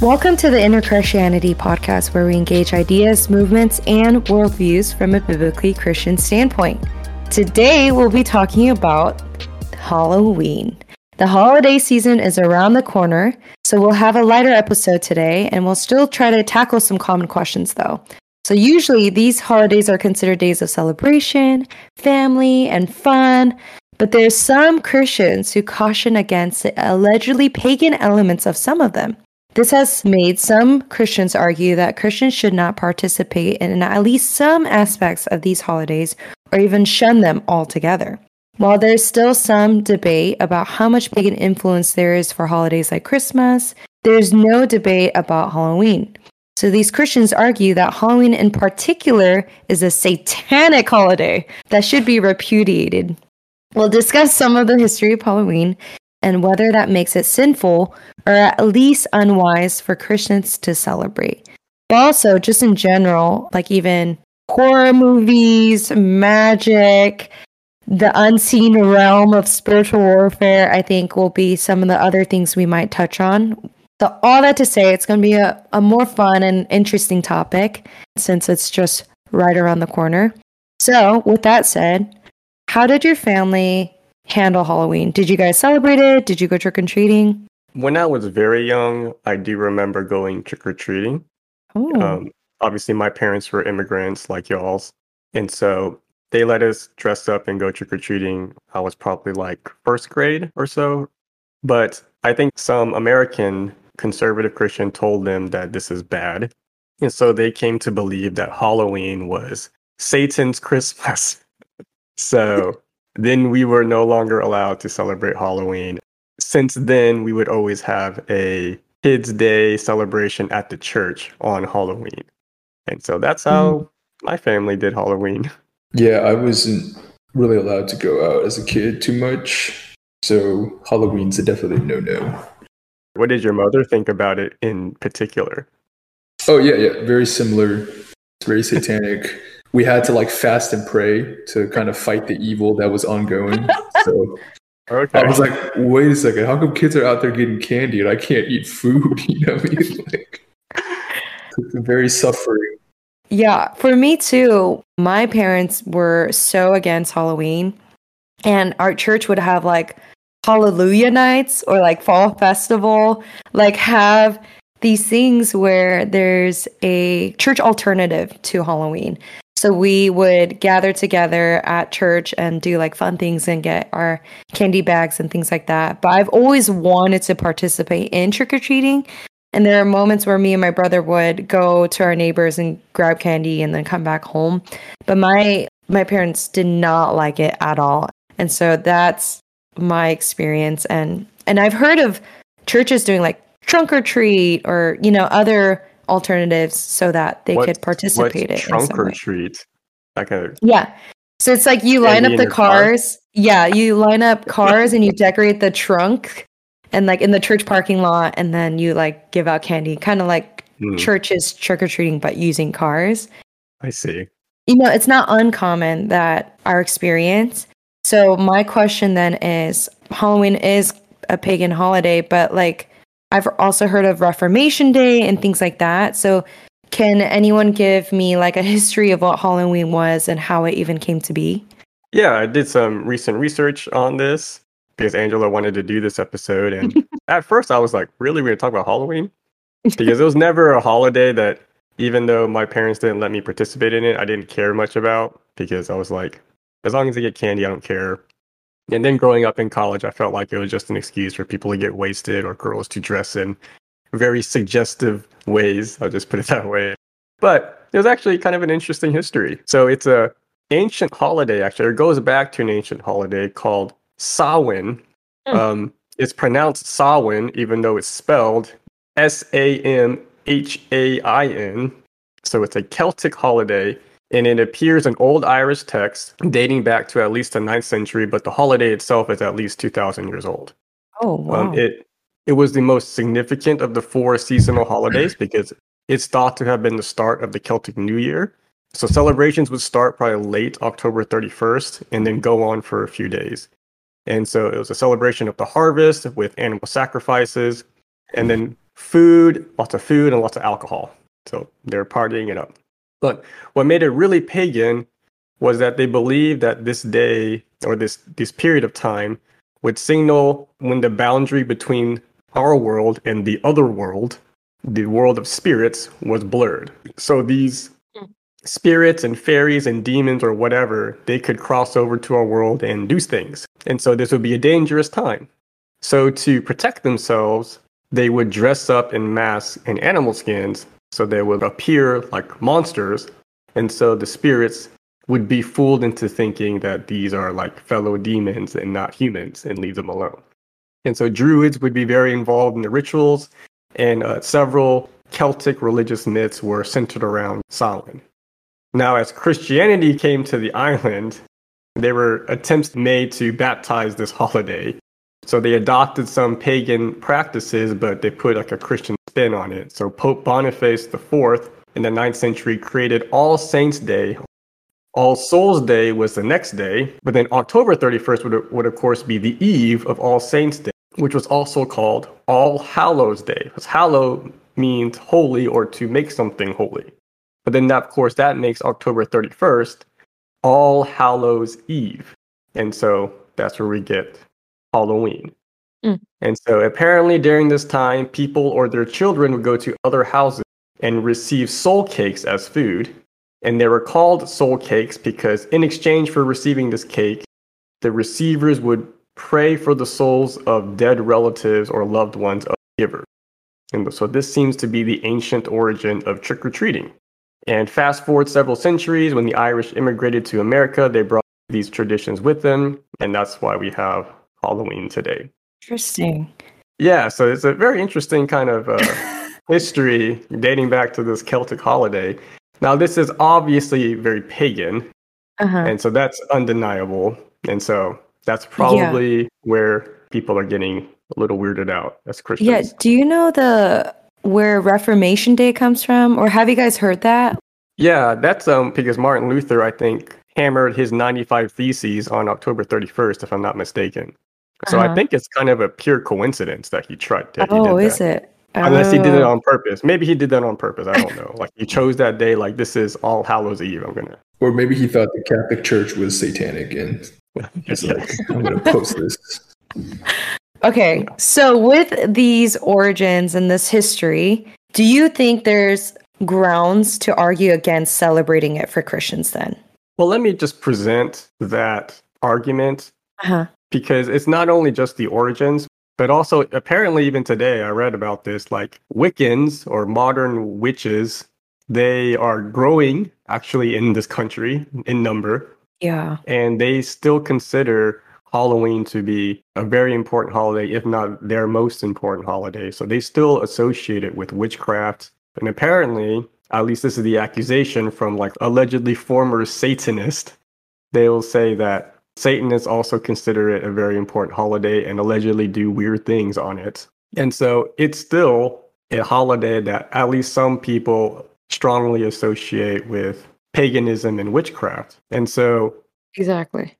Welcome to the Inner Christianity podcast, where we engage ideas, movements, and worldviews from a biblically Christian standpoint. Today, we'll be talking about Halloween. The holiday season is around the corner, so we'll have a lighter episode today, and we'll still try to tackle some common questions, though. So, usually, these holidays are considered days of celebration, family, and fun. But there's some Christians who caution against the allegedly pagan elements of some of them. This has made some Christians argue that Christians should not participate in at least some aspects of these holidays or even shun them altogether. While there's still some debate about how much pagan influence there is for holidays like Christmas, there's no debate about Halloween. So these Christians argue that Halloween in particular is a satanic holiday that should be repudiated. We'll discuss some of the history of Halloween and whether that makes it sinful or at least unwise for Christians to celebrate. But also, just in general, like even horror movies, magic, the unseen realm of spiritual warfare, I think will be some of the other things we might touch on. So, all that to say, it's going to be a, a more fun and interesting topic since it's just right around the corner. So, with that said, how did your family handle Halloween? Did you guys celebrate it? Did you go trick or treating? When I was very young, I do remember going trick or treating. Oh. Um, obviously, my parents were immigrants like y'all's. And so they let us dress up and go trick or treating. I was probably like first grade or so. But I think some American conservative Christian told them that this is bad. And so they came to believe that Halloween was Satan's Christmas. so then we were no longer allowed to celebrate Halloween. Since then, we would always have a kids' day celebration at the church on Halloween. And so that's how mm. my family did Halloween. Yeah, I wasn't really allowed to go out as a kid too much. So Halloween's a definitely no no. What did your mother think about it in particular? Oh, yeah, yeah. Very similar. It's very satanic we had to like fast and pray to kind of fight the evil that was ongoing. So okay. I was like, wait a second, how come kids are out there getting candy and I can't eat food? You know what I mean? Like, it's very suffering. Yeah, for me too. My parents were so against Halloween, and our church would have like Hallelujah nights or like fall festival, like have these things where there's a church alternative to Halloween. So we would gather together at church and do like fun things and get our candy bags and things like that. But I've always wanted to participate in trick or treating. And there are moments where me and my brother would go to our neighbors and grab candy and then come back home. But my my parents did not like it at all. And so that's my experience and and I've heard of churches doing like trunk or treat or you know other alternatives so that they what, could participate in trunk or treat. Like a yeah. So it's like you line up the cars. Car? Yeah, you line up cars and you decorate the trunk and like in the church parking lot and then you like give out candy, kind of like mm. churches trick or treating but using cars. I see. You know, it's not uncommon that our experience. So my question then is Halloween is a pagan holiday, but like I've also heard of Reformation Day and things like that. So, can anyone give me like a history of what Halloween was and how it even came to be? Yeah, I did some recent research on this because Angela wanted to do this episode. And at first, I was like, really? We're going to talk about Halloween? Because it was never a holiday that, even though my parents didn't let me participate in it, I didn't care much about because I was like, as long as I get candy, I don't care. And then growing up in college, I felt like it was just an excuse for people to get wasted or girls to dress in very suggestive ways. I'll just put it that way. But it was actually kind of an interesting history. So it's a ancient holiday, actually. It goes back to an ancient holiday called Samhain. Mm. Um, it's pronounced Samhain, even though it's spelled S A M H A I N. So it's a Celtic holiday and it appears in old Irish texts dating back to at least the 9th century, but the holiday itself is at least 2,000 years old. Oh, um, wow. Um, it, it was the most significant of the four seasonal holidays because it's thought to have been the start of the Celtic New Year. So celebrations would start probably late October 31st and then go on for a few days. And so it was a celebration of the harvest with animal sacrifices. And then food, lots of food, and lots of alcohol. So they're partying it up. But what made it really pagan was that they believed that this day or this this period of time would signal when the boundary between our world and the other world, the world of spirits, was blurred. So these hmm. spirits and fairies and demons or whatever, they could cross over to our world and do things. And so this would be a dangerous time. So to protect themselves, they would dress up in masks and animal skins so they would appear like monsters. And so the spirits would be fooled into thinking that these are like fellow demons and not humans and leave them alone. And so druids would be very involved in the rituals, and uh, several Celtic religious myths were centered around Samhain. Now, as Christianity came to the island, there were attempts made to baptize this holiday. So they adopted some pagan practices, but they put like a Christian spin on it. So Pope Boniface IV in the 9th century created All Saints' Day. All Souls' Day was the next day, but then October 31st would, would of course be the eve of All Saints' Day, which was also called All Hallows' Day. Because hallow means holy or to make something holy. But then, that, of course, that makes October 31st All Hallows Eve. And so that's where we get Halloween. Mm. And so apparently during this time, people or their children would go to other houses and receive soul cakes as food. And they were called soul cakes because in exchange for receiving this cake, the receivers would pray for the souls of dead relatives or loved ones of the giver. And so this seems to be the ancient origin of trick or treating. And fast forward several centuries, when the Irish immigrated to America, they brought these traditions with them, and that's why we have Halloween today. Interesting. Yeah, so it's a very interesting kind of uh, history dating back to this Celtic holiday. Now, this is obviously very pagan, uh-huh. and so that's undeniable. And so that's probably yeah. where people are getting a little weirded out as Christians. Yeah. Do you know the where Reformation Day comes from, or have you guys heard that? Yeah, that's um because Martin Luther, I think, hammered his 95 theses on October 31st, if I'm not mistaken. So uh-huh. I think it's kind of a pure coincidence that he tried. That oh, he is that. it? Unless he did it oh. on purpose. Maybe he did that on purpose. I don't know. like he chose that day. Like this is All Hallows Eve. I'm gonna. Or maybe he thought the Catholic Church was satanic, and he's like, I'm gonna post this. Okay, so with these origins and this history, do you think there's grounds to argue against celebrating it for Christians then? Well, let me just present that argument uh-huh. Because it's not only just the origins, but also apparently even today I read about this like Wiccans or modern witches, they are growing actually in this country in number. Yeah. And they still consider Halloween to be a very important holiday, if not their most important holiday. So they still associate it with witchcraft. And apparently, at least this is the accusation from like allegedly former Satanist, they will say that Satanists also consider it a very important holiday and allegedly do weird things on it. And so it's still a holiday that at least some people strongly associate with paganism and witchcraft. And so Exactly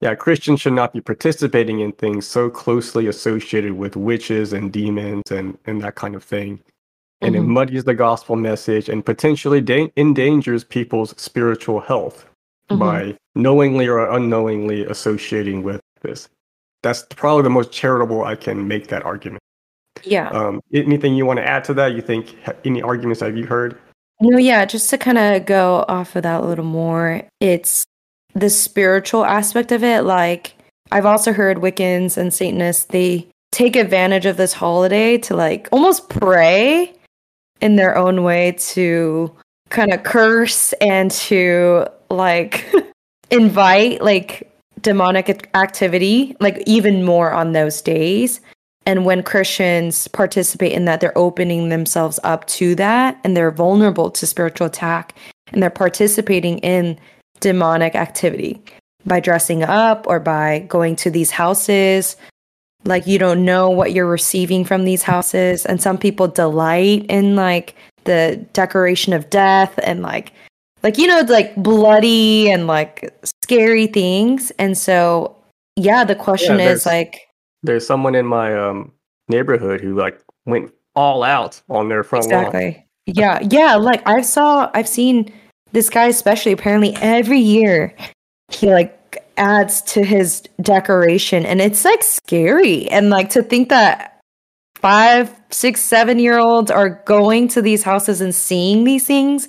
yeah, Christians should not be participating in things so closely associated with witches and demons and, and that kind of thing. And mm-hmm. it muddies the gospel message and potentially da- endangers people's spiritual health mm-hmm. by knowingly or unknowingly associating with this. That's probably the most charitable I can make that argument. Yeah. Um, anything you want to add to that? You think any arguments have you heard? No, yeah, just to kind of go off of that a little more, it's the spiritual aspect of it. Like I've also heard Wiccans and Satanists, they take advantage of this holiday to like almost pray in their own way to kind of curse and to like invite like demonic activity like even more on those days and when christians participate in that they're opening themselves up to that and they're vulnerable to spiritual attack and they're participating in demonic activity by dressing up or by going to these houses. Like you don't know what you're receiving from these houses. And some people delight in like the decoration of death and like like you know like bloody and like scary things and so yeah the question yeah, is like there's someone in my um neighborhood who like went all out on their front exactly. lawn. Yeah, yeah. Like I saw, I've seen this guy especially. Apparently, every year he like adds to his decoration, and it's like scary. And like to think that five, six, seven year olds are going to these houses and seeing these things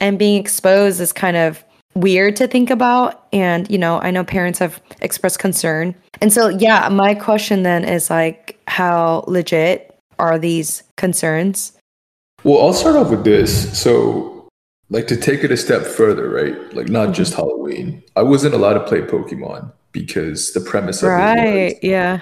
and being exposed is kind of weird to think about. And, you know, I know parents have expressed concern. And so, yeah, my question then is like, how legit are these concerns? Well, I'll start off with this. So, like to take it a step further, right? Like not just Mm-hmm. Halloween. I wasn't allowed to play Pokemon because the premise of it Right. Yeah.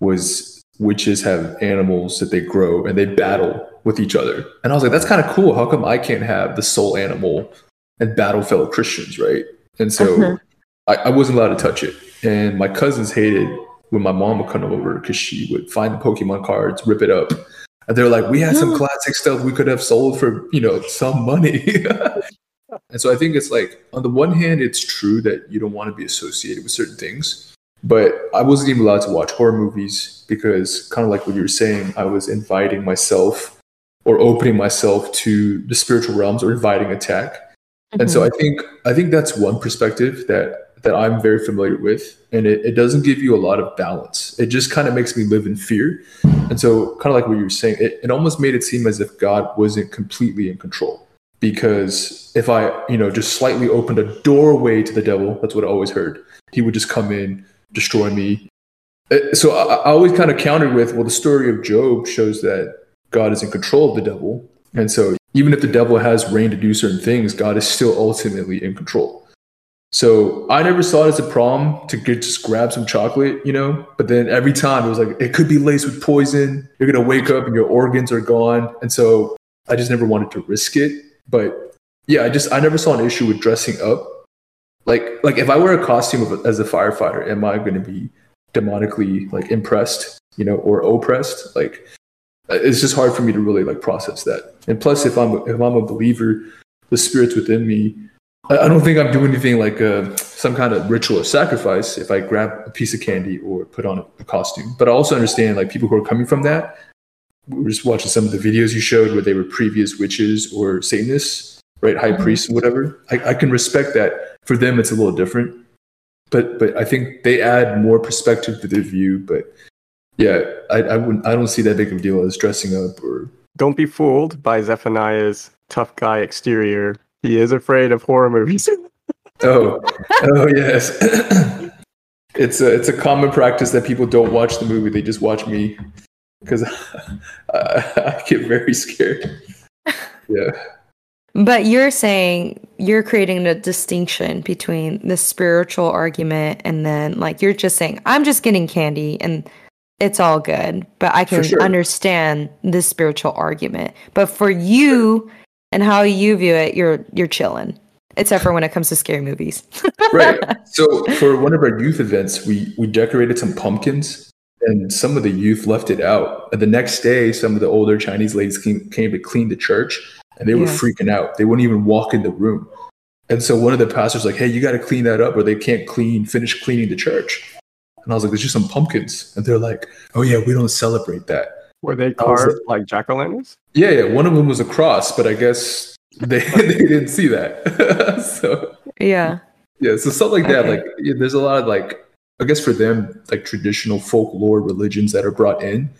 was witches have animals that they grow and they battle with each other. And I was like, that's kind of cool. How come I can't have the soul animal and battle fellow Christians, right? And so Mhm. I, I wasn't allowed to touch it. And my cousins hated when my mom would come over because she would find the Pokemon cards, rip it up. And they're like, we had some classic stuff we could have sold for, you know, some money. and so I think it's like, on the one hand, it's true that you don't want to be associated with certain things. But I wasn't even allowed to watch horror movies because, kind of like what you were saying, I was inviting myself or opening myself to the spiritual realms or inviting attack. And so I think I think that's one perspective that that I'm very familiar with, and it, it doesn't give you a lot of balance. It just kind of makes me live in fear. And so, kind of like what you were saying, it, it almost made it seem as if God wasn't completely in control. Because if I, you know, just slightly opened a doorway to the devil, that's what I always heard. He would just come in, destroy me. Uh, So I, I always kind of countered with, well, the story of Job shows that God is in control of the devil, and so even if the devil has reign to do certain things, God is still ultimately in control. So I never saw it as a problem to get, just grab some chocolate, you know. But then every time it was like it could be laced with poison. You're gonna wake up and your organs are gone, and so I just never wanted to risk it. But yeah, I just I never saw an issue with dressing up. Like like if I wear a costume of as a firefighter, am I going to be demonically like impressed, you know, or oppressed? Like it's just hard for me to really like process that. And plus, if I'm if I'm a believer, the spirits within me, I I don't think I'm doing anything like uh, some kind of ritual or sacrifice if I grab a piece of candy or put on a, a costume. But I also understand like people who are coming from that. We were just watching some of the videos you showed where they were previous witches or Satanists, right? High Mhm. priests whatever. I, I can respect that. For them, it's a little different. But but I think they add more perspective to their view. But yeah, I I wouldn't I don't see that big of a deal as dressing up or Don't be fooled by Zephaniah's tough guy exterior. He is afraid of horror movies. Oh, oh yes. it's a it's a common practice that people don't watch the movie; they just watch me because I, I get very scared. Yeah, But you're saying you're creating a distinction between the spiritual argument and then like you're just saying I'm just getting candy and it's all good, but I can sure. understand the spiritual argument. But for you and how you view it, you're you're chilling. Except for when it comes to scary movies. right. So for one of our youth events, we we decorated some pumpkins, and some of the youth left it out. And the next day, some of the older Chinese ladies came, came to clean the church, and they were freaking out. They wouldn't even walk in the room. And so one of the pastors was like, "Hey, you got to clean that up, or they can't clean finish cleaning the church." And I was like, "There's just some pumpkins," and they're like, "Oh yeah, we don't celebrate that." Were they carved like jack o' lanterns? Yeah, yeah. One of them was a cross, but I guess they they didn't see that. so yeah. yeah, so stuff like that. Okay. Like yeah, there's a lot of like I guess for them like traditional folklore religions that are brought in,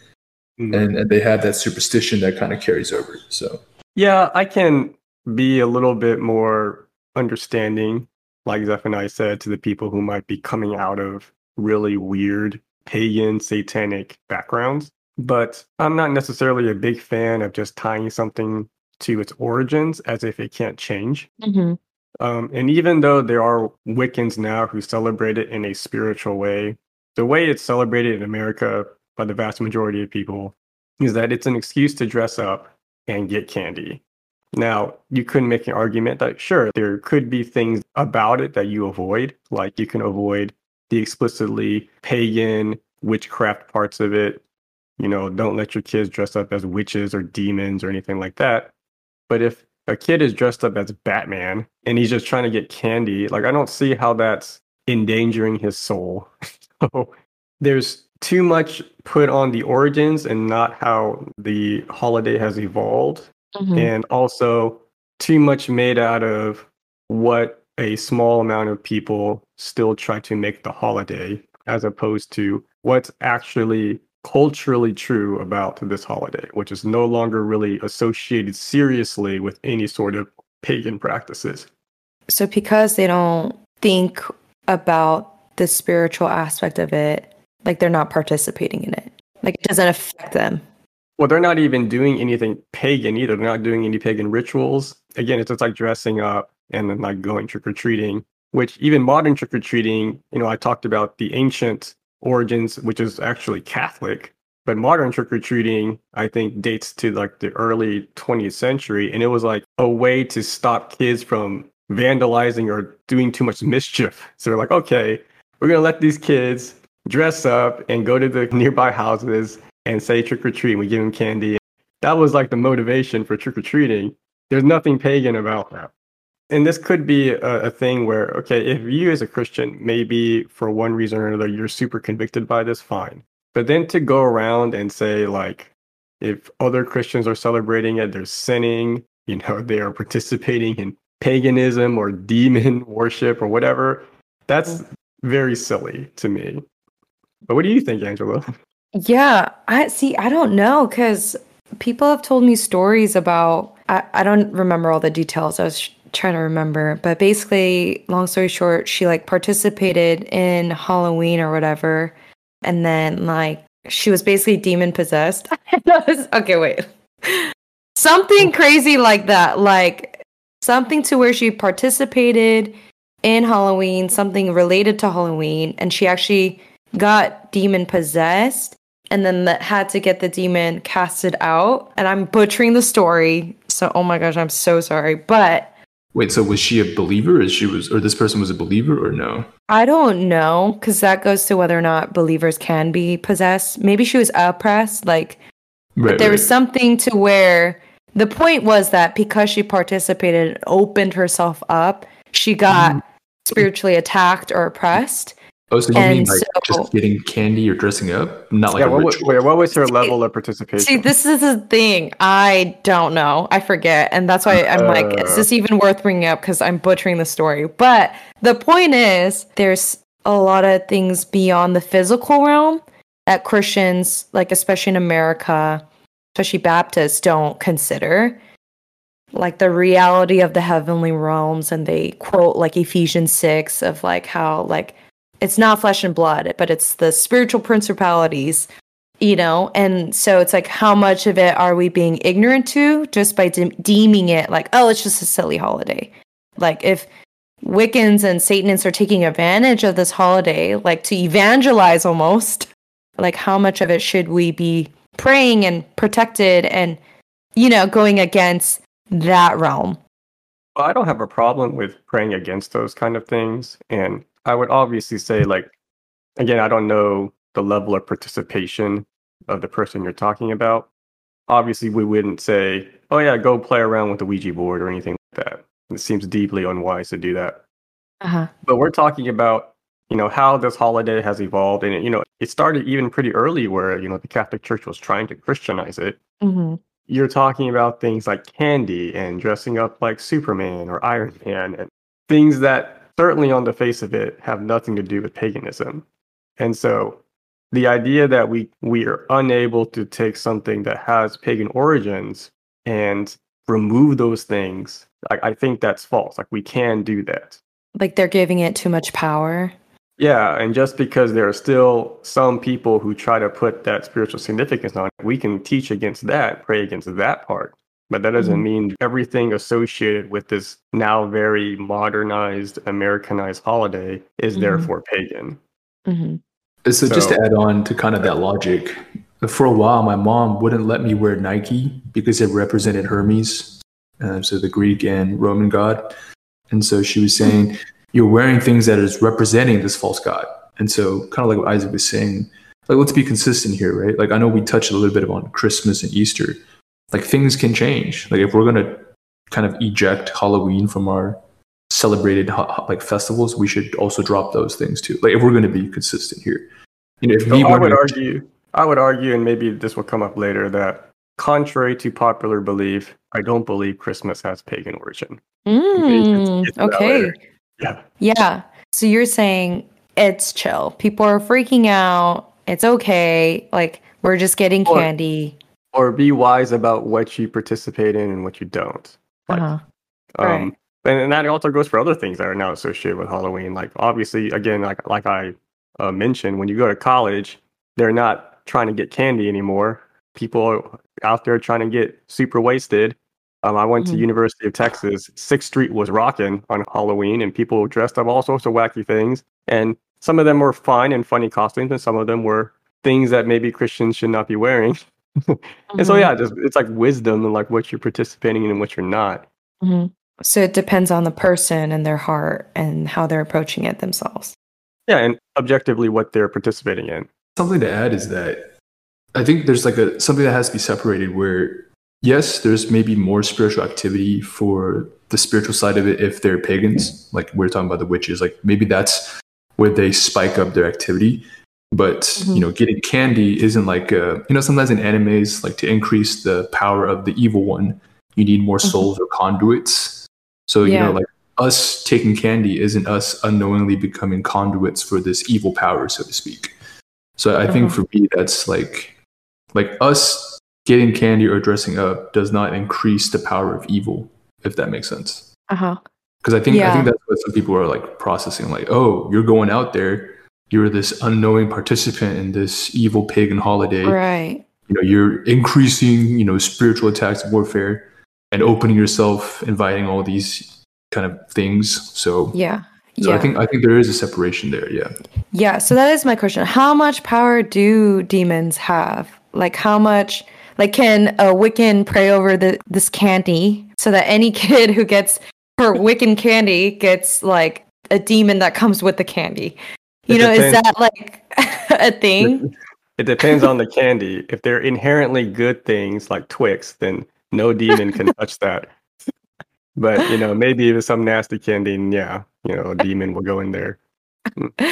Mm. and and they have that superstition that kind of carries over. So Yeah, I can be a little bit more understanding, like Zephaniah said, to the people who might be coming out of really weird pagan, satanic backgrounds. But I'm not necessarily a big fan of just tying something to its origins as if it can't change. hmm Um, and even though there are Wiccans now who celebrate it in a spiritual way, the way it's celebrated in America by the vast majority of people is that it's an excuse to dress up and get candy. Now, you could make an argument that sure, there could be things about it that you avoid, like you can avoid the explicitly pagan witchcraft parts of it. You know, don't let your kids dress up as witches or demons or anything like that. But if a kid is dressed up as Batman and he's just trying to get candy, like I don't see how that's endangering his soul. so there's too much put on the origins and not how the holiday has evolved. Mm-hmm. And also too much made out of what a small amount of people still try to make the holiday, as opposed to what's actually culturally true about this holiday, which is no longer really associated seriously with any sort of pagan practices. So, because they don't think about the spiritual aspect of it, like they're not participating in it, like it doesn't affect them. Well, they're not even doing anything pagan either. They're not doing any pagan rituals. Again, it's just like dressing up and then like going trick or treating, which even modern trick or treating, you know, I talked about the ancient origins, which is actually Catholic. But modern trick or treating, I think, dates to like the early 20th century. And it was like a way to stop kids from vandalizing or doing too much mischief. So they're like, okay, we're going to let these kids dress up and go to the nearby houses and say trick or treat. We give them candy. That was like the motivation for trick or treating. There's nothing pagan about that and this could be a, a, thing where okay if you as a christian maybe for one reason or another you're super convicted by this fine. But then to go around and say like if other christians are celebrating it they're sinning you know they are participating in paganism or demon worship or whatever that's mm. very silly to me. But what do you think angela? Yeah i see i don't know because people have told me stories about I, I don't remember all the details i was trying to remember, but basically, long story short, she like participated in Halloween or whatever, and then like she was basically demon possessed. okay, wait, something crazy like that, like something to where she participated in Halloween, something related to Halloween, and she actually got demon possessed and then that had to get the demon casted out. And I'm butchering the story. So, oh my gosh, I'm so sorry. But Wait, so was she a believer? Is she was, or this person was a believer, or no? I don't know, because that goes to whether or not believers can be possessed. Maybe she was oppressed, like right, there right. was something to where the point was that because she participated, opened herself up, she got mm. spiritually attacked or oppressed, Oh, so you and mean like so, just getting candy or dressing up? Not like yeah, what, wait, what was her level of participation? See, this is the thing. I don't know. I forget. And that's why I'm uh, like, is this even worth bringing up? Because I'm butchering the story. But the point is, there's a lot of things beyond the physical realm that Christians, like especially in America, especially Baptists, don't consider. Like the reality of the heavenly realms. And they quote like Ephesians 6 of like how, like, it's not flesh and blood, but it's the spiritual principalities, you know? And so it's like, how much of it are we being ignorant to just by de- deeming it like, oh, it's just a silly holiday? Like, if Wiccans and Satanists are taking advantage of this holiday, like to evangelize almost, like, how much of it should we be praying and protected and, you know, going against that realm? I don't have a problem with praying against those kind of things. And I would obviously say, like, again, I don't know the level of participation of the person you're talking about. Obviously, we wouldn't say, oh, yeah, go play around with the Ouija board or anything like that. It seems deeply unwise to do that. Uh-huh. But we're talking about, you know, how this holiday has evolved. And, you know, it started even pretty early where, you know, the Catholic Church was trying to Christianize it. Mm-hmm. You're talking about things like candy and dressing up like Superman or Iron Man and things that certainly on the face of it have nothing to do with paganism. And so the idea that we we are unable to take something that has pagan origins and remove those things, I, I think that's false. Like we can do that. Like they're giving it too much power. Yeah, and just because there are still some people who try to put that spiritual significance on it, we can teach against that, pray against that part. But that doesn't mm-hmm. mean everything associated with this now very modernized, Americanized holiday is mm-hmm. therefore pagan. Mm-hmm. So, so, just to add on to kind of that logic, for a while, my mom wouldn't let me wear Nike because it represented Hermes, uh, so the Greek and Roman god. And so she was saying, You're wearing things that is representing this false god. And so, kind of like what Isaac was saying, like, let's be consistent here, right? Like, I know we touched a little bit on Christmas and Easter, like things can change. Like if we're gonna kind of eject Halloween from our celebrated like festivals, we should also drop those things too. Like if we're gonna be consistent here. You know, if So me I would wanted- argue, I would argue, and maybe this will come up later, that contrary to popular belief, I don't believe Christmas has pagan origin. Mm, get to okay. Yeah. Yeah. So you're saying it's chill. People are freaking out. It's okay. Like we're just getting Or- candy. Or be wise about what you participate in and what you don't. Like, Uh-huh. Um, Right. and, and that also goes for other things that are now associated with Halloween. Like obviously, again, like like I uh, mentioned, when you go to college, they're not trying to get candy anymore. People are out there trying to get super wasted. Um, I went to Mhm. University of Texas. Sixth Street was rocking on Halloween, and people dressed up all sorts of wacky things. And some of them were fun and funny costumes, and some of them were things that maybe Christians should not be wearing. And so Mhm. yeah, just it's like wisdom and like what you're participating in and what you're not. Mhm. So it depends on the person and their heart and how they're approaching it themselves. Yeah, and objectively what they're participating in. something to add is that I think there's like a something that has to be separated where yes, there's maybe more spiritual activity for the spiritual side of it if they're pagans, like we're talking about the witches, like maybe that's where they spike up their activity. But Mhm. you know, getting candy isn't like uh, you know sometimes in animes, like to increase the power of the evil one, you need more Mhm. souls or conduits. So you know, like us taking candy isn't us unknowingly becoming conduits for this evil power, so to speak. So I think Uh-huh. for me, that's like like us getting candy or dressing up does not increase the power of evil, if that makes sense. Uh huh. Because I think I think that's what some people are like processing, like, oh, you're going out there, you're this unknowing participant in this evil pagan holiday. Right. You know, you're increasing, you know, spiritual attacks, warfare, and opening yourself, inviting all these kind of things. So, Yeah. so yeah. I think I think there is a separation there. Yeah. Yeah, so that is my question. How much power do demons have? Like how much like can a Wiccan pray over the this candy so that any kid who gets her Wiccan candy gets like a demon that comes with the candy? You It know, is that like a thing? It depends on the candy. If they're inherently good things like Twix, then no demon can touch that. But you know, maybe if it's some nasty candy, and yeah, you know, a demon will go in there. Mm, but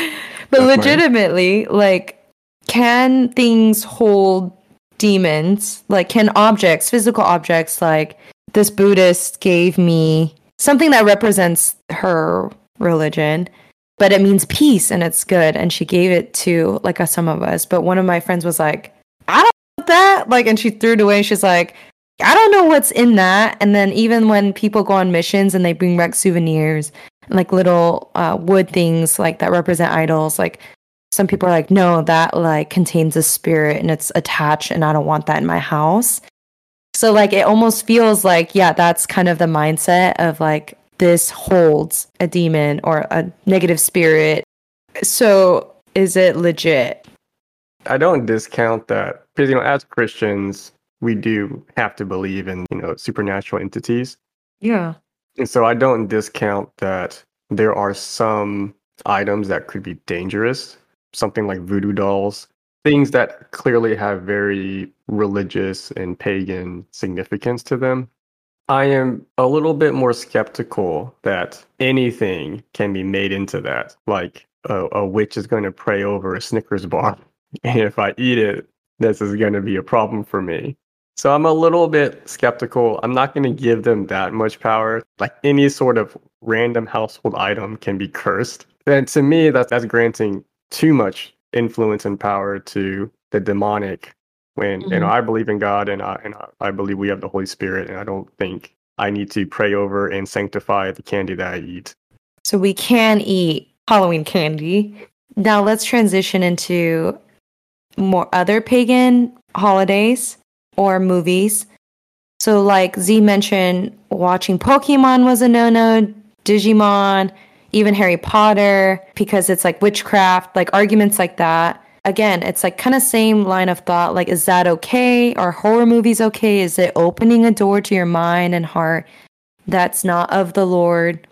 That's mine. legitimately, like can things hold demons? Like can objects, physical objects like this Buddhist gave me something that represents her religion, but it means peace and it's good. And she gave it to like us, some of us. But one of my friends was like, I don't want that. Like, and she threw it away. She's like, I don't know what's in that. And then even when people go on missions and they bring back souvenirs, like little uh, wood things like that represent idols, like some people are like, no, that like contains a spirit and it's attached, and I don't want that in my house. So like it almost feels like, yeah, that's kind of the mindset of like this holds a demon or a negative spirit. So is it legit? I don't discount that because you know, as Christians, we do have to believe in you know supernatural entities. Yeah. And so I don't discount that there are some items that could be dangerous, something like voodoo dolls, things that clearly have very religious and pagan significance to them. I am a little bit more skeptical that anything can be made into that. Like a, a witch is going to pray over a Snickers bar, and if I eat it, this is going to be a problem for me. So I'm a little bit skeptical. I'm not going to give them that much power. Like any sort of random household item can be cursed. And to me, that's that's granting too much influence and power to the demonic. When you know Mhm. I believe in God and I and I, I believe we have the Holy Spirit, and I don't think I need to pray over and sanctify the candy that I eat. So we can eat Halloween candy. Now let's transition into more other pagan holidays or movies. So like Z mentioned, watching Pokemon was a no-no, Digimon, even Harry Potter because it's like witchcraft, like arguments like that. Again, it's like kind of same line of thought like is that okay? Are horror movies okay? Is it opening a door to your mind and heart that's not of the Lord?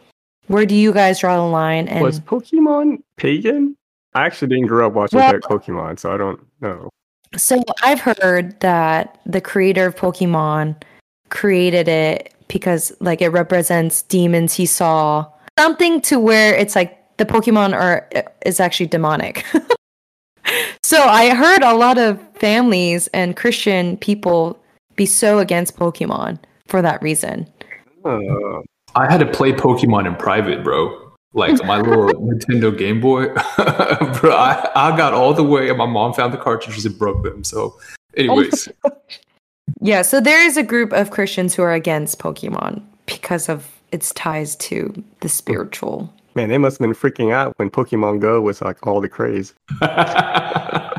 Where do you guys draw the line? And Was Pokemon pagan? I actually didn't grow up watching Well- that Pokemon, so I don't know. so I've heard that the creator of Pokemon created it because like it represents demons he saw. Something to where it's like the Pokemon are is actually demonic. So I heard a lot of families and Christian people be so against Pokemon for that reason. Uh, I had to play Pokemon in private, bro. Like my little Nintendo Game Boy, bro. I, I got all the way, and my mom found the cartridges and broke them. So, anyways, Yeah, so there is a group of Christians who are against Pokemon because of its ties to the spiritual. Man, they must have been freaking out when Pokemon Go was like all the craze. yeah,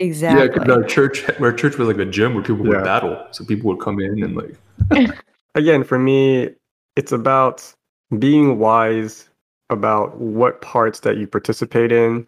Exactly. because our church, our church was like a gym where people would battle. So people would come in and like, Again, for me, it's about being wise about what parts that you participate in.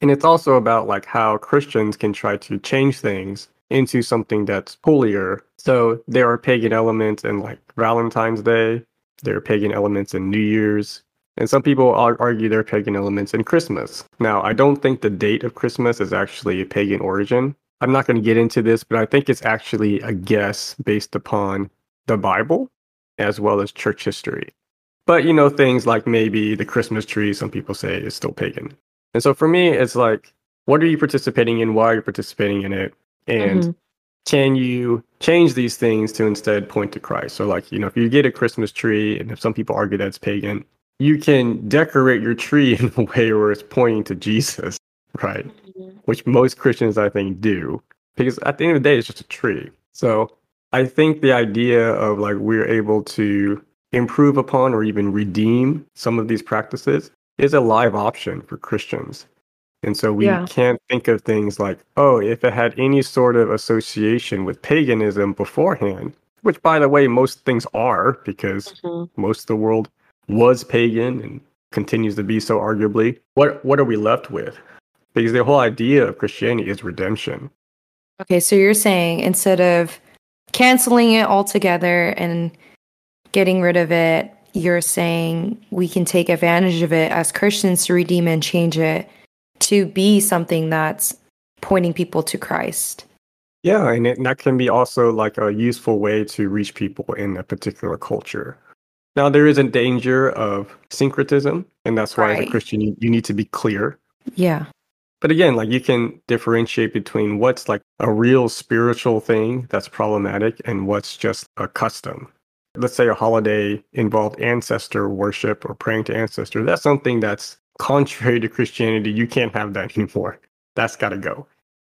And it's also about like how Christians can try to change things into something that's holier. So there are pagan elements in like Valentine's Day, there are pagan elements in New Year's, and some people argue there are pagan elements in Christmas. Now, I don't think the date of Christmas is actually a pagan origin. I'm not going to get into this, but I think it's actually a guess based upon the Bible as well as church history. But you know, things like maybe the Christmas tree, some people say is still pagan. And so for me, it's like, what are you participating in? Why are you participating in it? And Mhm. can you change these things to instead point to Christ? So, like, you know, if you get a Christmas tree, and if some people argue that's pagan, you can decorate your tree in a way where it's pointing to Jesus, right? Which most Christians, I think, do. Because at the end of the day, it's just a tree. So I think the idea of like we're able to improve upon or even redeem some of these practices is a live option for Christians. And so we Yeah. can't think of things like, oh, if it had any sort of association with paganism beforehand, which by the way, most things are because Mhm. most of the world was pagan and continues to be so arguably. What what are we left with? Because the whole idea of Christianity is redemption. Okay, so you're saying instead of canceling it altogether and getting rid of it, you're saying we can take advantage of it as Christians to redeem and change it to be something that's pointing people to Christ. Yeah, and, it, and that can be also like a useful way to reach people in a particular culture. Now, there is a danger of syncretism, and that's why as a Christian, you, you need to be clear. Yeah. But again, like you can differentiate between what's like a real spiritual thing that's problematic and what's just a custom. Let's say a holiday involved ancestor worship or praying to ancestor. That's something that's contrary to Christianity. You can't have that anymore. That's got to go.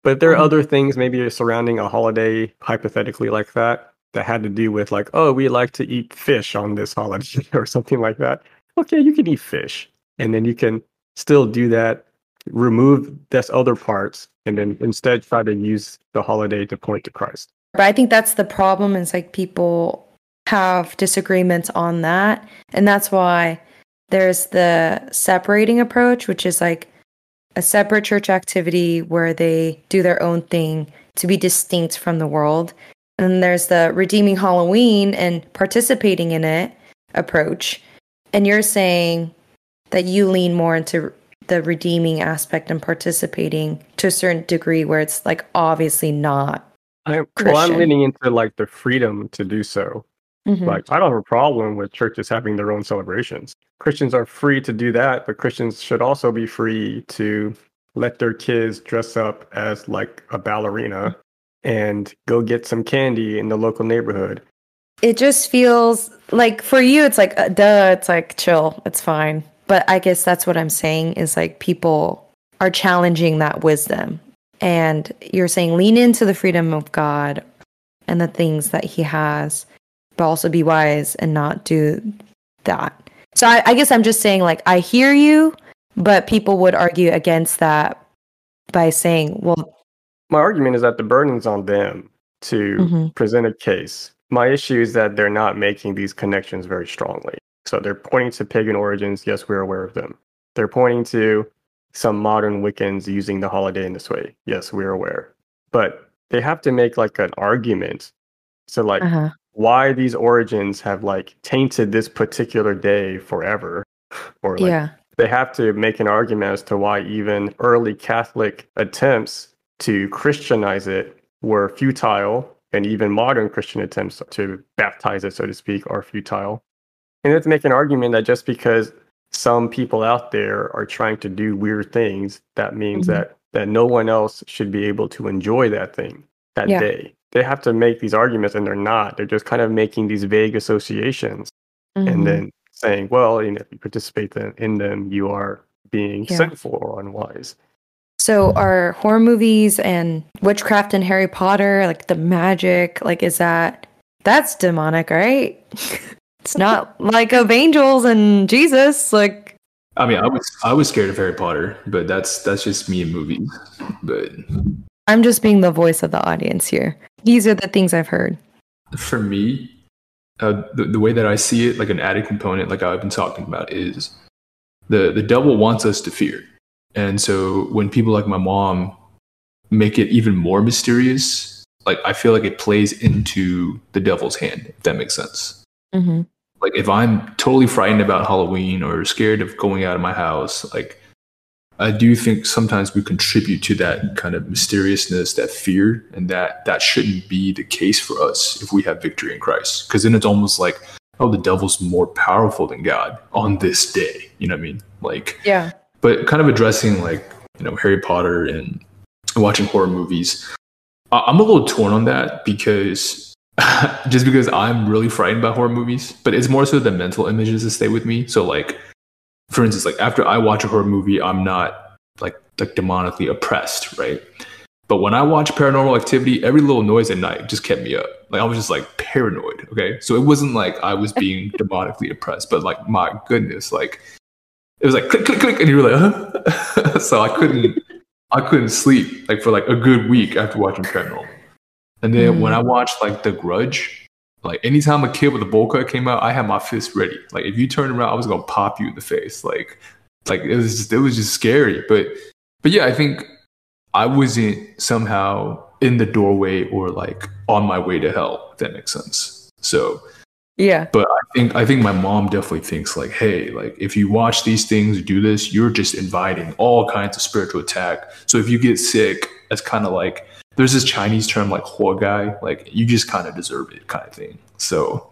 But there are Mhm. other things maybe surrounding a holiday, hypothetically like that, that had to do with like, oh, we like to eat fish on this holiday or something like that. Okay, you can eat fish. And then you can still do that remove this other parts and then instead try to use the holiday to point to Christ. But I think that's the problem is like people have disagreements on that. And that's why there's the separating approach, which is like a separate church activity where they do their own thing to be distinct from the world. And there's the redeeming Halloween and participating in it approach. And you're saying that you lean more into the redeeming aspect and participating to a certain degree where it's like obviously not. I, well, I'm leaning into like the freedom to do so. Mhm. Like, I don't have a problem with churches having their own celebrations. Christians are free to do that, but Christians should also be free to let their kids dress up as like a ballerina and go get some candy in the local neighborhood. it just feels like for you it's like uh, duh it's like chill it's fine. But i guess that's what i'm saying is like people are challenging that wisdom. And you're saying lean into the freedom of god and the things that he has but also be wise and not do that. So i, I guess i'm just saying like i hear you but people would argue against that by saying well My argument is that the burden's on them to Mhm. present a case. My issue is that they're not making these connections very strongly. So they're pointing to pagan origins. Yes, we're aware of them. They're pointing to some modern Wiccans using the holiday in this way. Yes, we're aware. But they have to make like an argument. So like uh-huh. why these origins have like tainted this particular day forever. Or like yeah they have to make an argument as to why even early Catholic attempts to Christianize it were futile, and even modern Christian attempts to baptize it, so to speak, are futile. And to make an argument that just because some people out there are trying to do weird things, that means Mhm. that that no one else should be able to enjoy that thing that yeah. day. They have to make these arguments and they're not. They're just kind of making these vague associations mm-hmm. and then saying, well, you know, if you participate in them, you are being yeah. sinful or unwise. So are horror movies and witchcraft and Harry Potter, like the magic, like is that that's demonic, right? it's not like of angels and Jesus, like I mean, I was I was scared of Harry Potter, but that's that's just me in movies. But I'm just being the voice of the audience here. These are the things I've heard. For me, uh, the the way that I see it, like an added component, like I've been talking about, is the the devil wants us to fear, and so when people like my mom make it even more mysterious, like I feel like it plays into the devil's hand. If that makes sense. Mm-hmm like if I'm totally frightened about Halloween or scared of going out of my house, like I do think sometimes we contribute to that kind of mysteriousness, that fear, and that that shouldn't be the case for us if we have victory in Christ. Because then it's almost like, oh, the devil's more powerful than God on this day. You know what I mean? Like, yeah. But kind of addressing like you know Harry Potter and watching horror movies, I'm a little torn on that because just because I'm really frightened by horror movies, but it's more so the mental images that stay with me. So like, for instance, like after I watch a horror movie, I'm not like like demonically oppressed, right? But when I watch Paranormal Activity, every little noise at night just kept me up. Like I was just like paranoid. Okay, so it wasn't like I was being demonically oppressed, but like my goodness, like it was like click click click, and you were like, huh? so I couldn't I couldn't sleep like for like a good week after watching Paranormal. And then mm. when I watched like The Grudge, like anytime a kid with a bowl cut came out, I had my fist ready. Like if you turned around, I was gonna pop you in the face. Like like it was just it was just scary. But but yeah, I think I wasn't somehow in the doorway or like on my way to hell, if that makes sense. So yeah. But I think I think my mom definitely thinks like, hey, like if you watch these things, do this, you're just inviting all kinds of spiritual attack. So if you get sick, that's kind of like there's this Chinese term like "huo gai," like you just kind of deserve it, kind of thing. So,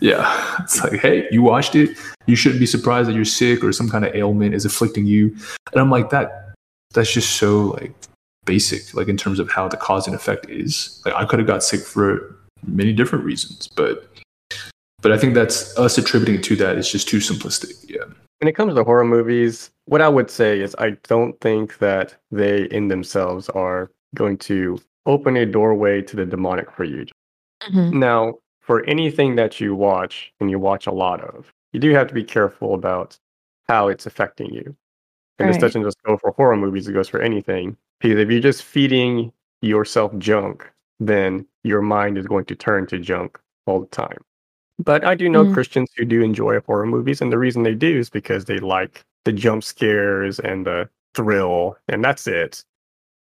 yeah, it's like, hey, you watched it, you shouldn't be surprised that you're sick or some kind of ailment is afflicting you. And I'm like, that that's just so like basic, like in terms of how the cause and effect is. Like I could have got sick for many different reasons, but but I think that's us attributing to that is just too simplistic. Yeah. When it comes to horror movies, what I would say is I don't think that they in themselves are going to open a doorway to the demonic for you. Mm-hmm. Now, for anything that you watch and you watch a lot of, you do have to be careful about how it's affecting you. And right. this doesn't just go for horror movies, it goes for anything. Because if you're just feeding yourself junk, then your mind is going to turn to junk all the time. But I do know mm-hmm. Christians who do enjoy horror movies, and the reason they do is because they like the jump scares and the thrill, and that's it.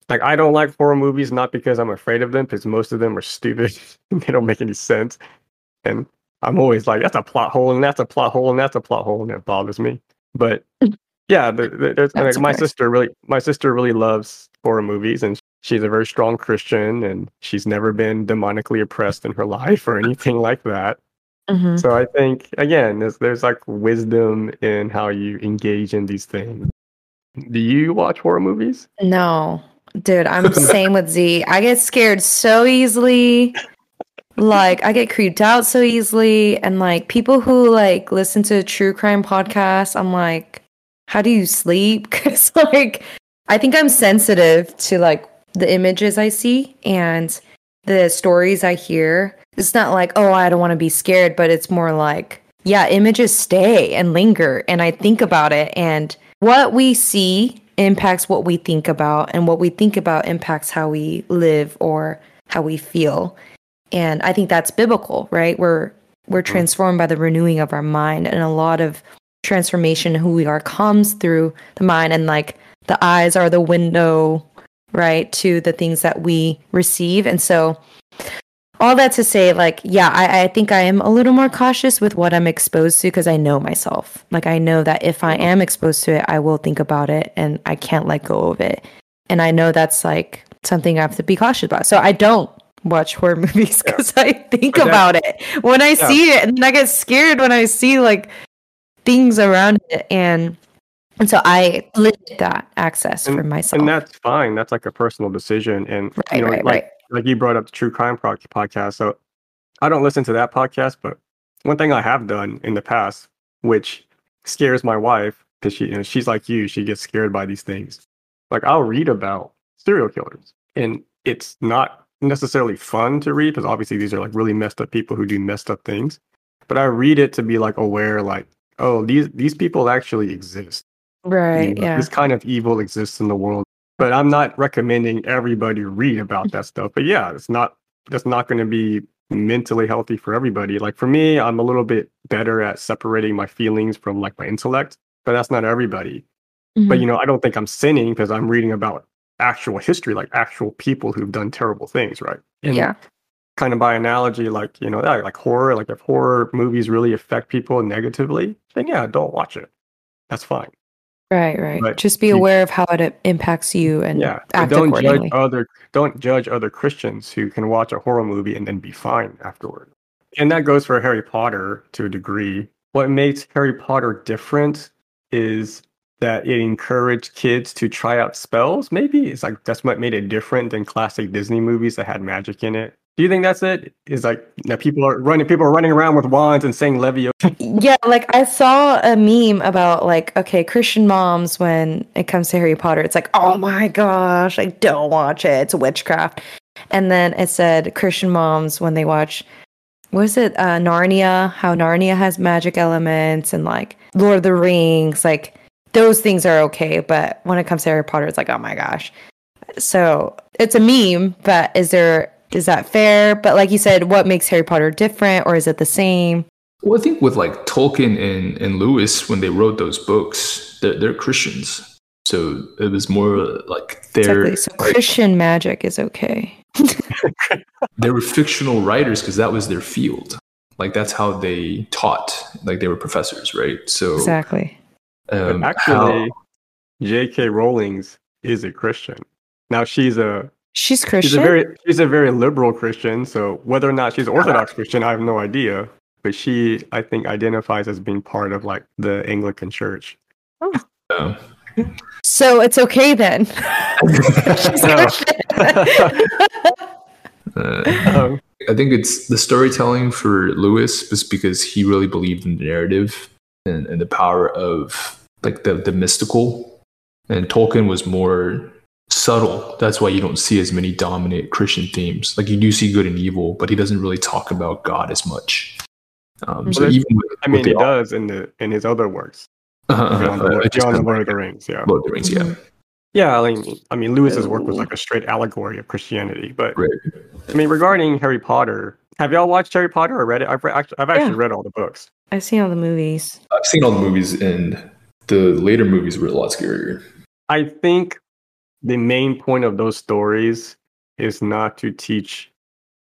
Like I don't like horror movies not because I'm afraid of them, because most of them are stupid. they don't make any sense. And I'm always like, that's a plot hole, and that's a plot hole, and that's a plot hole, and it bothers me. But yeah, the, the, there's like, my sister really, my sister really loves horror movies, and she's a very strong Christian, and she's never been demonically oppressed in her life or anything like that. Mm-hmm. So I think again, there's there's like wisdom in how you engage in these things. Do you watch horror movies? No, Dude, I'm same with Z. I get scared so easily. Like I get creeped out so easily. And like people who like listen to true crime podcasts, I'm like, how do you sleep? Cause like I think I'm sensitive to like the images I see and the stories I hear. It's not like, oh, I don't want to be scared, but it's more like, yeah, images stay and linger. And I think about it. And what we see impacts what we think about and what we think about impacts how we live or how we feel and i think that's biblical right we're we're mm-hmm. transformed by the renewing of our mind and a lot of transformation who we are comes through the mind and like the eyes are the window right to the things that we receive and so all that to say, like, yeah, I, I think I am a little more cautious with what I'm exposed to because I know myself. Like, I know that if I am exposed to it, I will think about it and I can't let go of it. And I know that's like something I have to be cautious about. So I don't watch horror movies because yeah. I think about it when I yeah. see it and I get scared when I see like things around it. And And so I limit that access and, for myself. And that's fine. That's like a personal decision. And right, you know, right, like right. Like you brought up the true crime podcast. So I don't listen to that podcast, but one thing I have done in the past, which scares my wife, because she you know, she's like you, she gets scared by these things. Like I'll read about serial killers, and it's not necessarily fun to read because obviously these are like really messed up people who do messed up things. But I read it to be like aware, like, oh, these these people actually exist. Right. You know, yeah. This kind of evil exists in the world. But I'm not recommending everybody read about that stuff. But yeah, it's not that's not going to be mentally healthy for everybody. Like for me, I'm a little bit better at separating my feelings from like my intellect, but that's not everybody. But Mhm. you know, I don't think I'm sinning because I'm reading about actual history, like actual people who've done terrible things, right? And yeah. kind of by analogy, like you know, like horror, like if horror movies really affect people negatively, then yeah, don't watch it. That's fine. Right. Right. but Just be you- aware of how it uh, impacts you and yeah, act don't judge other don't judge other Christians who can watch a horror movie and then be fine afterward. And that goes for Harry Potter to a degree. What makes Harry Potter different is that it encouraged kids to try out spells. Maybe it's like that's what made it different than classic Disney movies that had magic in it. Do you think that's it? Is like that people are running people are running around with wands and saying Levio. Yeah, like I saw a meme about like okay, Christian moms when it comes to Harry Potter, it's like, "Oh my gosh, I don't watch it. It's witchcraft." And then it said Christian moms when they watch what is it? Uh Narnia, how Narnia has magic elements and like Lord of the Rings, like those things are okay, but when it comes to Harry Potter, it's like, "Oh my gosh." So, it's a meme, but is there is that fair? But like you said, what makes Harry Potter different or is it the same? Well, I think with like Tolkien and, and Lewis, when they wrote those books, they're, they're Christians. So it was more like they're Exactly. So Christian magic is okay. they were fictional writers because that was their field. Like that's how they taught. Like they were professors, right? So Exactly. Um, actually, how- J.K. Rowling's is a Christian. Now she's a She's she's Christian. a very she's a very liberal Christian. So whether or not she's Orthodox Christian, I have no idea. But she, I think, identifies as being part of like the Anglican Church. uh, so it's okay then. She's No. Christian. uh, Um, I think it's the storytelling for Lewis was because he really believed in the narrative and, and the power of like the, the mystical. And Tolkien was more subtle. That's why you don't see as many dominant Christian themes. Like you do see good and evil, but he doesn't really talk about God as much. Um, so even with, I mean, he the- does in the in his other works, Uh-huh, beyond the, uh, I Lord- just the Lord like of the Rings. Yeah, Lord of the Rings, yeah. yeah. I mean, I mean, Lewis's work was like a straight allegory of Christianity. But Right. I mean, regarding Harry Potter, have y'all watched Harry Potter or read it? I've re- actually, I've actually Yeah. read all the books. I've seen all the movies. I've seen all the movies, and the later movies were a lot scarier. I think the main point of those stories is not to teach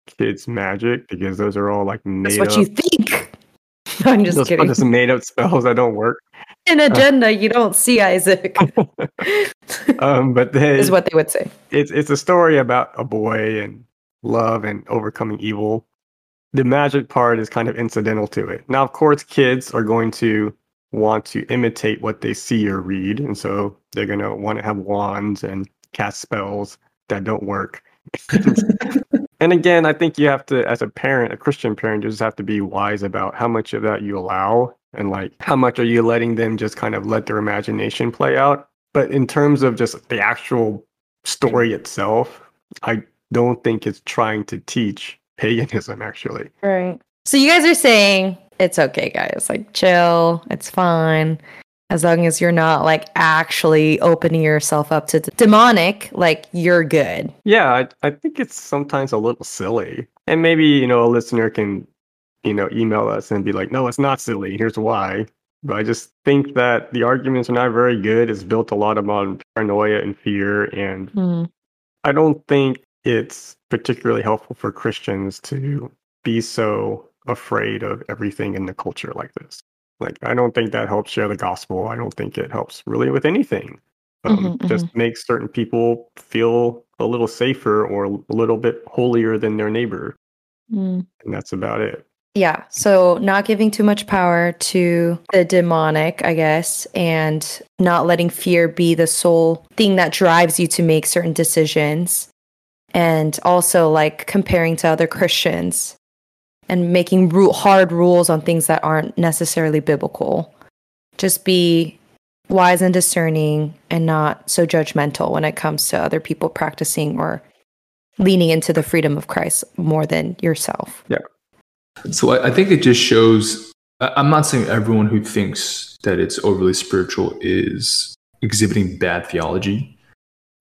kids magic because those are all like That's made what up. you think. I'm just those are kidding. just made up spells that don't work. An agenda you don't see, Isaac. Um, but they, is what they would say. it's it's a story about a boy and love and overcoming evil. The magic part is kind of incidental to it. Now, of course, kids are going to want to imitate what they see or read, and so they're going to want to have wands and cast spells that don't work. and again, I think you have to, as a parent, a Christian parent, you just have to be wise about how much of that you allow and like how much are you letting them just kind of let their imagination play out. But in terms of just the actual story itself, I don't think it's trying to teach paganism actually. Right. So you guys are saying it's okay, guys. Like chill. It's fine. As long as you're not like actually opening yourself up to d- demonic, like you're good. Yeah, I, I think it's sometimes a little silly. And maybe, you know, a listener can, you know, email us and be like, no, it's not silly. Here's why. But I just think that the arguments are not very good. It's built a lot on paranoia and fear. And Hmm. I don't think it's particularly helpful for Christians to be so afraid of everything in the culture like this. Like, I don't think that helps share the gospel. I don't think it helps really with anything. Um, Mhm, just makes certain people feel a little safer or a little bit holier than their neighbor. Hmm. And that's about it. Yeah. So not giving too much power to the demonic, I guess, and not letting fear be the sole thing that drives you to make certain decisions. And also like comparing to other Christians and making ru- hard rules on things that aren't necessarily biblical. Just be wise and discerning and not so judgmental when it comes to other people practicing or leaning into the freedom of Christ more than yourself. Yeah. So I, I think it just shows. I'm not saying everyone who thinks that it's overly spiritual is exhibiting bad theology,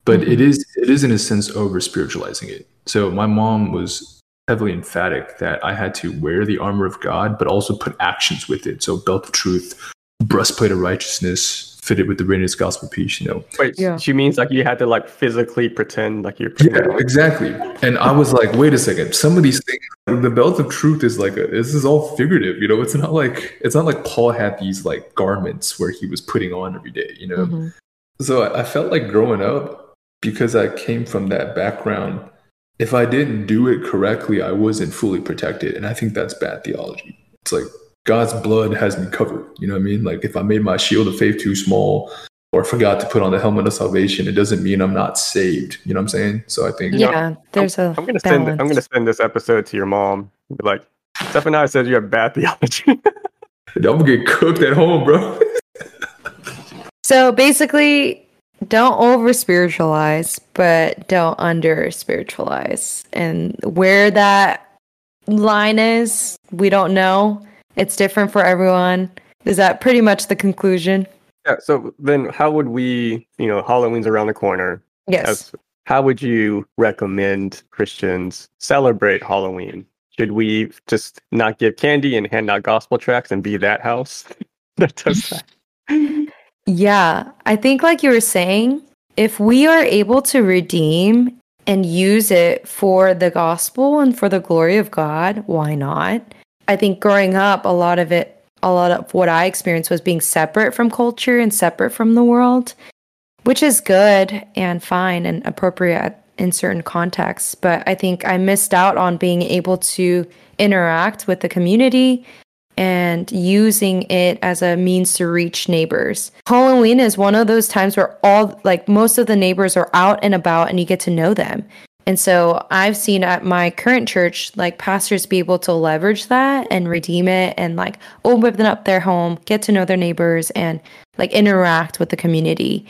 but mm-hmm. it is it is in a sense over spiritualizing it. So my mom was heavily emphatic that I had to wear the armor of God, but also put actions with it. So belt of truth, breastplate of righteousness, fitted with the readiness gospel peace, you know. Wait, yeah. she means like you had to like physically pretend like you're Yeah, exactly. And I was like, wait a second, some of these things the belt of truth is like a, this is all figurative, you know. It's not like it's not like Paul had these like garments where he was putting on every day, you know. Mm-hmm. So I, I felt like growing up because I came from that background. If I didn't do it correctly, I wasn't fully protected, and I think that's bad theology. It's like God's blood has me covered. You know what I mean? Like if I made my shield of faith too small or forgot to put on the helmet of salvation, it doesn't mean I'm not saved. You know what I'm saying? So I think Yeah, there's I'm, a I'm gonna balance. send I'm gonna send this episode to your mom. Like Zephaniah says you have bad theology. I'm gonna get cooked at home, bro. so basically don't over spiritualize, but don't under spiritualize. And where that line is, we don't know it's different for everyone. Is that pretty much the conclusion? Yeah. So then, how would we, you know, Halloween's around the corner. Yes. As, how would you recommend Christians celebrate Halloween? Should we just not give candy and hand out gospel tracts and be that house that does that? Yeah. I think, like you were saying, if we are able to redeem and use it for the gospel and for the glory of God, why not? I think growing up, a lot of it, a lot of what I experienced was being separate from culture and separate from the world, which is good and fine and appropriate in certain contexts. But I think I missed out on being able to interact with the community and using it as a means to reach neighbors. Halloween is one of those times where all like most of the neighbors are out and about and you get to know them. And so I've seen at my current church, like pastors be able to leverage that and redeem it and like open up their home, get to know their neighbors and like interact with the community.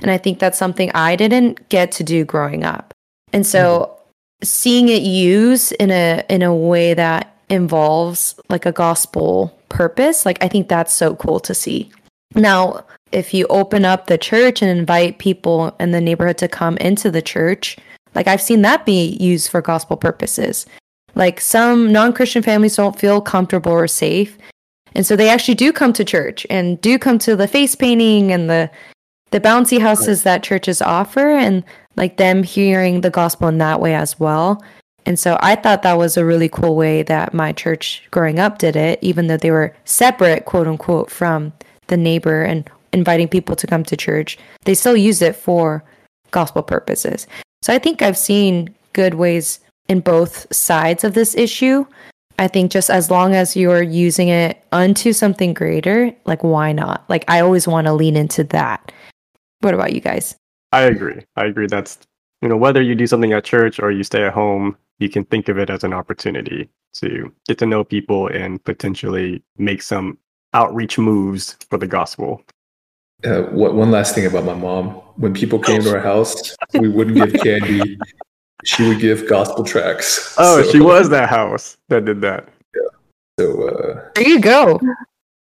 And I think that's something I didn't get to do growing up. And so mm-hmm. seeing it used in a in a way that involves like a gospel purpose, like I think that's so cool to see. Now, if you open up the church and invite people in the neighborhood to come into the church, like I've seen that be used for gospel purposes. Like some non Christian families don't feel comfortable or safe. And so they actually do come to church and do come to the face painting and the the bouncy houses that churches offer and like them hearing the gospel in that way as well. And so I thought that was a really cool way that my church growing up did it, even though they were separate, quote unquote, from the neighbor and inviting people to come to church. They still used it for gospel purposes. So I think I've seen good ways in both sides of this issue. I think just as long as you're using it unto something greater, like why not? Like I always want to lean into that. What about you guys? I agree. I agree. That's you know whether you do something at church or you stay at home, you can think of it as an opportunity to get to know people and potentially make some outreach moves for the gospel. Uh, what, one last thing about my mom. When people came to our house, we wouldn't give candy. She would give gospel tracts. Oh, so, she was that house that did that. Yeah. So uh, there you go.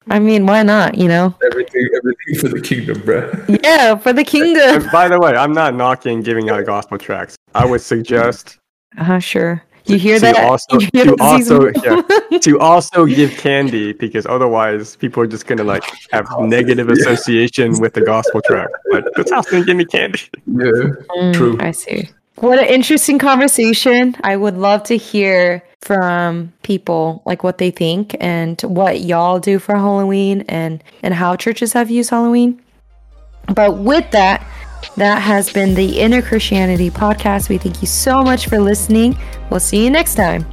I mean, why not? You know, everything, everything for the kingdom, bro. Yeah, for the kingdom. And by the way, I'm not knocking giving out gospel tracts. I would suggest. Uh huh. Sure. You hear to that? Also, hear to also, yeah, to also give candy because otherwise people are just gonna like have negative association with the gospel tract. But this house didn't give me candy. Yeah, mm, true. I see. What an interesting conversation. I would love to hear from people like what they think and what y'all do for Halloween and and how churches have used Halloween. But with that, that has been the Inner Christianity podcast. We thank you so much for listening. We'll see you next time.